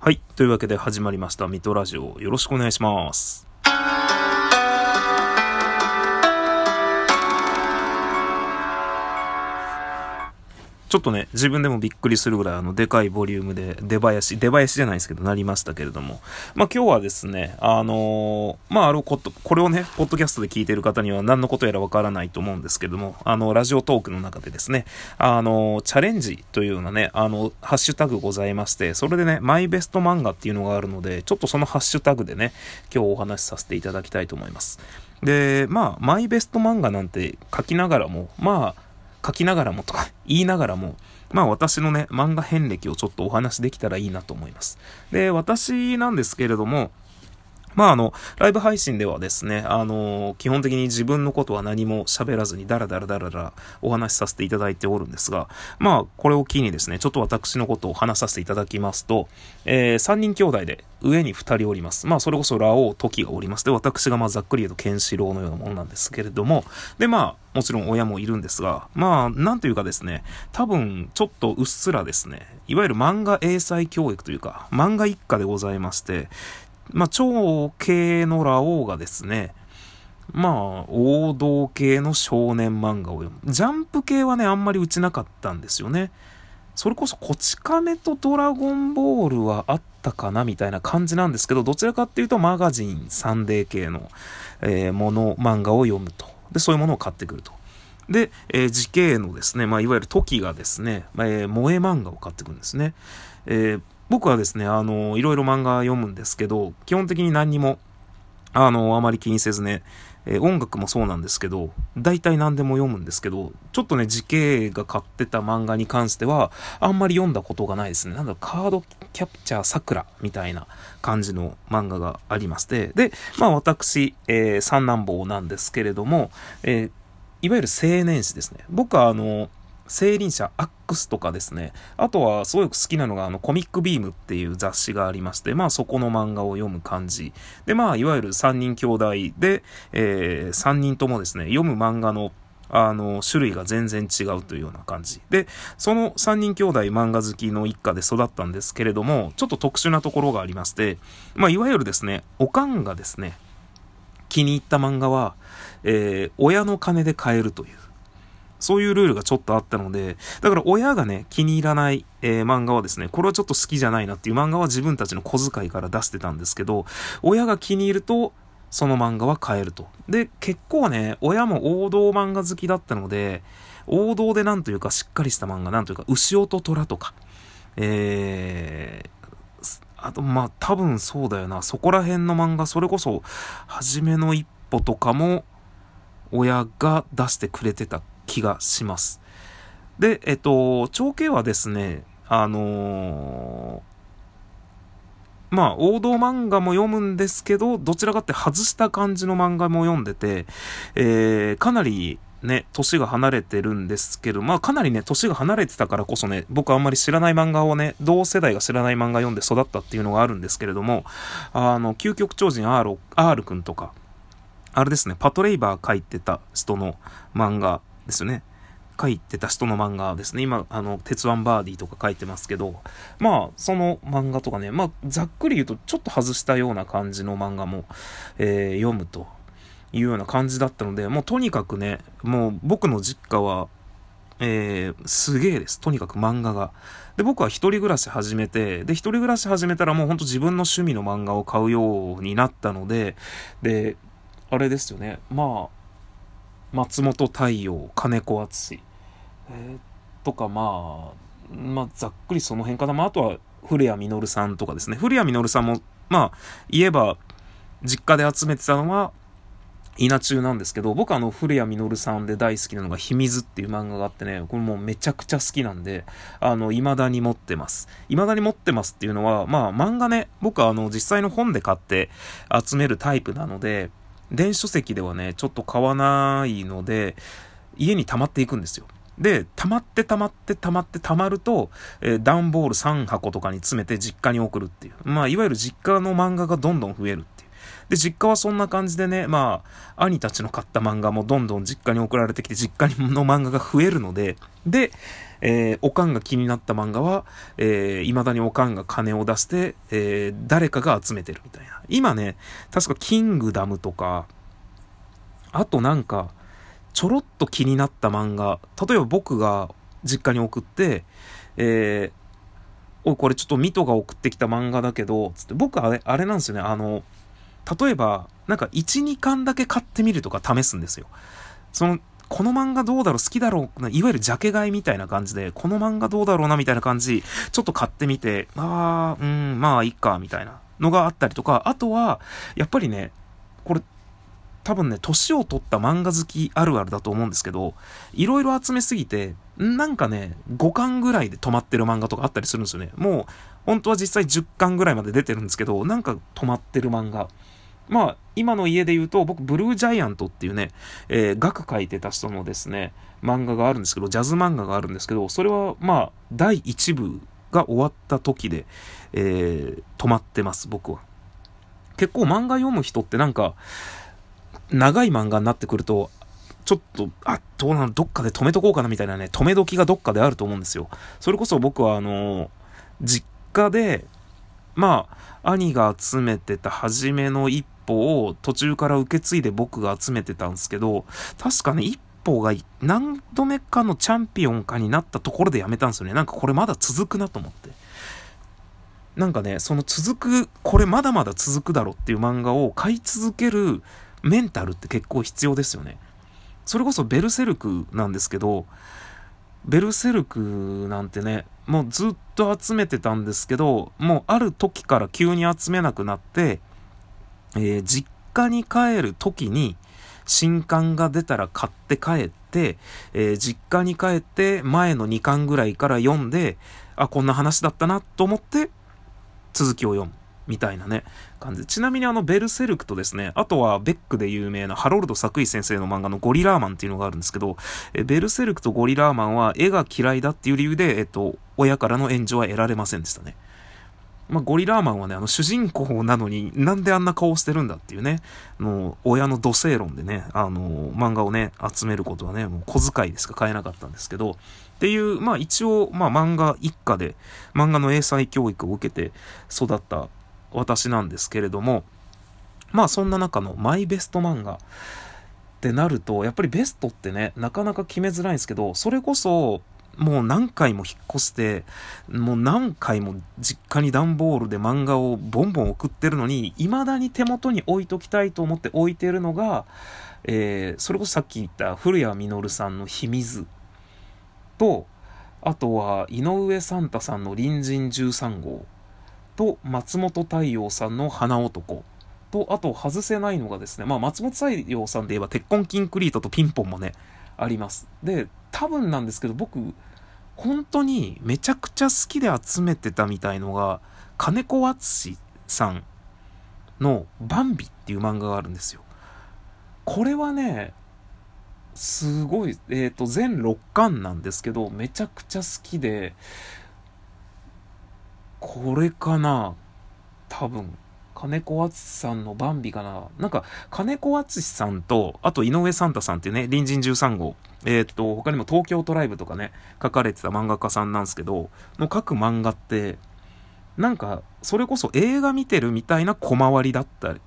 はい。というわけで始まりました。ミトラジオ。よろしくお願いします。ちょっとね、自分でもびっくりするぐらい、あの、でかいボリュームで、出囃子、出囃子じゃないですけど、なりましたけれども。まあ、今日はですね、あのー、まあ、あのこと、これをね、ポッドキャストで聞いてる方には何のことやらわからないと思うんですけども、あの、ラジオトークの中でですね、あのー、チャレンジというようなね、あの、ハッシュタグございまして、それでね、マイベスト漫画っていうのがあるので、ちょっとそのハッシュタグでね、今日お話しさせていただきたいと思います。で、まあ、マイベスト漫画なんて書きながらも、まあ、書きながらもとか 言いながらも、まあ私のね、漫画遍歴をちょっとお話できたらいいなと思います。で、私なんですけれども、まああの、ライブ配信ではですね、あの、基本的に自分のことは何も喋らずにダラダラダラダラお話しさせていただいておるんですが、まあこれを機にですね、ちょっと私のことを話させていただきますと、えー、3人兄弟で上に2人おります。まあそれこそラオウ、トキがおります。で、私がまあざっくり言うとケンシロウのようなものなんですけれども、でまあ、もちろん親もいるんですが、まあ、なんというかですね、多分、ちょっとうっすらですね、いわゆる漫画英才教育というか、漫画一家でございまして、まあ、超系のラオウがですね、まあ、王道系の少年漫画を読む。ジャンプ系はね、あんまり打ちなかったんですよね。それこそ、こち亀とドラゴンボールはあったかなみたいな感じなんですけど、どちらかっていうとマガジン、サンデー系の、えー、もの、漫画を読むと。で、そういうものを買ってくると。で、えー、時系のですね、まあ、いわゆる時がですね、えー、萌え漫画を買ってくるんですね。えー、僕はですね、あの、いろいろ漫画読むんですけど、基本的に何にも、あの、あまり気にせずね、えー、音楽もそうなんですけど、大体何でも読むんですけど、ちょっとね、時系が買ってた漫画に関しては、あんまり読んだことがないですね。なんだカードキャプチャー桜みたいな感じの漫画がありまして、で、まあ私、えー、三男坊なんですけれども、えー、いわゆる青年誌ですね。僕はあの、青輪社アックスとかですね。あとはすごく好きなのがあのコミックビームっていう雑誌がありまして、まあそこの漫画を読む感じ。で、まあいわゆる3人兄弟で、えー、3人ともですね、読む漫画のあの、種類が全然違うというような感じ。で、その3人兄弟漫画好きの一家で育ったんですけれども、ちょっと特殊なところがありまして、まあいわゆるですね、おかんがですね、気に入った漫画は、えー、親の金で買えるという。そういうルールがちょっとあったので、だから親がね、気に入らない、えー、漫画はですね、これはちょっと好きじゃないなっていう漫画は自分たちの小遣いから出してたんですけど、親が気に入ると、その漫画は買えると。で、結構ね、親も王道漫画好きだったので、王道でなんというかしっかりした漫画、なんというか、牛音虎とか、えー、あと、まあ、多分そうだよな。そこら辺の漫画、それこそ、初めの一歩とかも、親が出してくれてた気がします。で、えっと、長兄はですね、あのー、まあ、王道漫画も読むんですけど、どちらかって外した感じの漫画も読んでて、えー、かなりね、年が離れてるんですけど、まあかなりね、年が離れてたからこそね、僕あんまり知らない漫画をね、同世代が知らない漫画読んで育ったっていうのがあるんですけれども、あの、究極超人 R, R 君とか、あれですね、パトレイバー書いてた人の漫画ですよね。書いてた人の漫画ですね。今、あの、鉄腕バーディーとか書いてますけど、まあ、その漫画とかね、まあ、ざっくり言うと、ちょっと外したような感じの漫画も、えー、読むというような感じだったので、もうとにかくね、もう僕の実家は、えー、すげえです。とにかく漫画が。で、僕は一人暮らし始めて、で、一人暮らし始めたらもうほんと自分の趣味の漫画を買うようになったので、で、あれですよね。まあ、松本太陽、金子敦、えー、とかまあ、まあ、ざっくりその辺かな。まあ、あとは、古谷実さんとかですね。古谷実さんも、まあ、言えば、実家で集めてたのは、稲中なんですけど、僕あの、古谷実さんで大好きなのが、秘密っていう漫画があってね、これもうめちゃくちゃ好きなんで、あの、未だに持ってます。未だに持ってますっていうのは、まあ、漫画ね、僕はあの、実際の本で買って集めるタイプなので、電子書籍ではね、ちょっと買わないので、家に溜まっていくんですよ。で、溜まって溜まって溜まって溜まると、えー、段ボール3箱とかに詰めて実家に送るっていう。まあ、いわゆる実家の漫画がどんどん増える。で、実家はそんな感じでね、まあ、兄たちの買った漫画もどんどん実家に送られてきて、実家の漫画が増えるので、で、えー、おかんが気になった漫画は、えー、未だにおかんが金を出して、えー、誰かが集めてるみたいな。今ね、確かキングダムとか、あとなんか、ちょろっと気になった漫画、例えば僕が実家に送って、えー、おい、これちょっとミトが送ってきた漫画だけど、つって、僕あれ、あれなんですよね、あの、例えば、なんか1、2巻だけ買ってみるとか試すんですよ。その、この漫画どうだろう好きだろういわゆるジャケ買いみたいな感じで、この漫画どうだろうなみたいな感じ、ちょっと買ってみて、あー、うん、まあ、いっか、みたいなのがあったりとか、あとは、やっぱりね、これ、多分ね、年を取った漫画好きあるあるだと思うんですけど、いろいろ集めすぎて、なんかね、5巻ぐらいで止まってる漫画とかあったりするんですよね。もう、本当は実際10巻ぐらいまで出てるんですけど、なんか止まってる漫画。まあ、今の家で言うと、僕、ブルージャイアントっていうね、えー、学書いてた人のですね、漫画があるんですけど、ジャズ漫画があるんですけど、それは、まあ、第1部が終わった時で、えー、止まってます、僕は。結構漫画読む人ってなんか、長い漫画になってくると、ちょっと、あ、どうなの、どっかで止めとこうかなみたいなね、止め時がどっかであると思うんですよ。それこそ僕は、あの、実家で、まあ、兄が集めてた初めの一歩を途中から受け継いで僕が集めてたんですけど、確かね、一歩が何度目かのチャンピオンかになったところでやめたんですよね。なんかこれまだ続くなと思って。なんかね、その続く、これまだまだ続くだろっていう漫画を買い続けるメンタルって結構必要ですよね。それこそベルセルクなんですけど、ベルセルクなんてね、もうずっと集めてたんですけど、もうある時から急に集めなくなって、えー、実家に帰る時に新刊が出たら買って帰って、えー、実家に帰って前の2巻ぐらいから読んで、あ、こんな話だったなと思って続きを読む。みたいなね、感じ。ちなみにあの、ベルセルクとですね、あとはベックで有名なハロルド作為先生の漫画のゴリラーマンっていうのがあるんですけど、えベルセルクとゴリラーマンは絵が嫌いだっていう理由で、えっと、親からの援助は得られませんでしたね。まあ、ゴリラーマンはね、あの、主人公なのになんであんな顔してるんだっていうね、もう、親の土星論でね、あの、漫画をね、集めることはね、もう小遣いでしか買えなかったんですけど、っていう、まあ一応、まあ漫画一家で、漫画の英才教育を受けて育った私なんですけれども、まあそんな中のマイベスト漫画ってなると、やっぱりベストってね、なかなか決めづらいんですけど、それこそ、もう何回も引っ越して、もう何回も実家に段ボールで漫画をボンボン送ってるのに、未だに手元に置いときたいと思って置いてるのが、えー、それこそさっき言った古谷実さんの秘密と、あとは井上サンタさんの隣人13号と松本太陽さんの花男と、あと外せないのがですね、まあ松本太陽さんで言えば鉄痕キンクリートとピンポンもね、あります。で、多分なんですけど僕、本当にめちゃくちゃ好きで集めてたみたいのが、金子敦さんのバンビっていう漫画があるんですよ。これはね、すごい、えっ、ー、と、全6巻なんですけど、めちゃくちゃ好きで、これかな？多分。金子敦さんのバンビかな？なんか、金子敦さんと、あと井上サンタさんっていうね、隣人13号。えっ、ー、と、他にも東京トライブとかね、書かれてた漫画家さんなんですけど、の書く漫画って、なんか、それこそ映画見てるみたいな小回りだったり、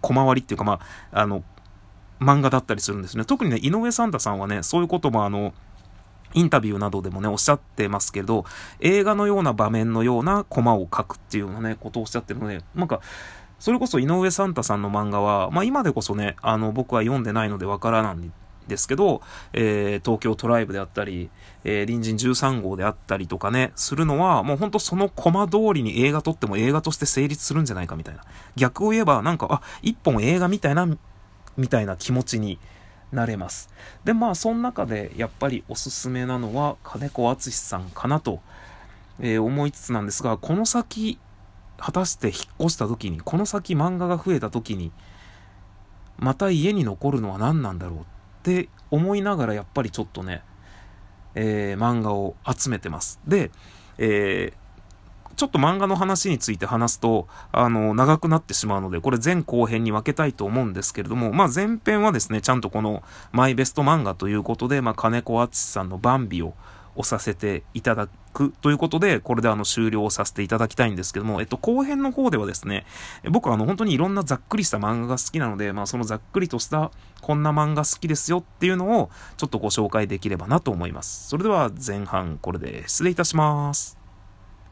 小回りっていうかまあ、あの、漫画だったりするんですね。特にね、井上サンタさんはね、そういうこともあの、インタビューなどでもね、おっしゃってますけど、映画のような場面のようなコマを書くっていうようなね、ことをおっしゃってるので、なんか、それこそ井上サンタさんの漫画は、まあ今でこそね、あの、僕は読んでないのでわからないんですけど、えー、東京トライブであったり、えー、隣人13号であったりとかね、するのは、もうほんとそのコマ通りに映画撮っても映画として成立するんじゃないかみたいな。逆を言えば、なんか、あ、一本映画みたいな、みたいな気持ちになれます。で、まあ、その中でやっぱりおすすめなのは金子敦さんかなと、えー、思いつつなんですが、この先、果たして引っ越した時に、この先漫画が増えた時に、また家に残るのは何なんだろうって思いながらやっぱりちょっとね、えー、漫画を集めてます。で、えーちょっと漫画の話について話すと、あの、長くなってしまうので、これ前後編に分けたいと思うんですけれども、まあ前編はですね、ちゃんとこのマイベスト漫画ということで、まあ金子敦さんのバンビををさせていただくということで、これであの終了させていただきたいんですけども、えっと、後編の方ではですね、僕はあの本当にいろんなざっくりした漫画が好きなので、まあそのざっくりとしたこんな漫画好きですよっていうのをちょっとご紹介できればなと思います。それでは前半これで失礼いたします。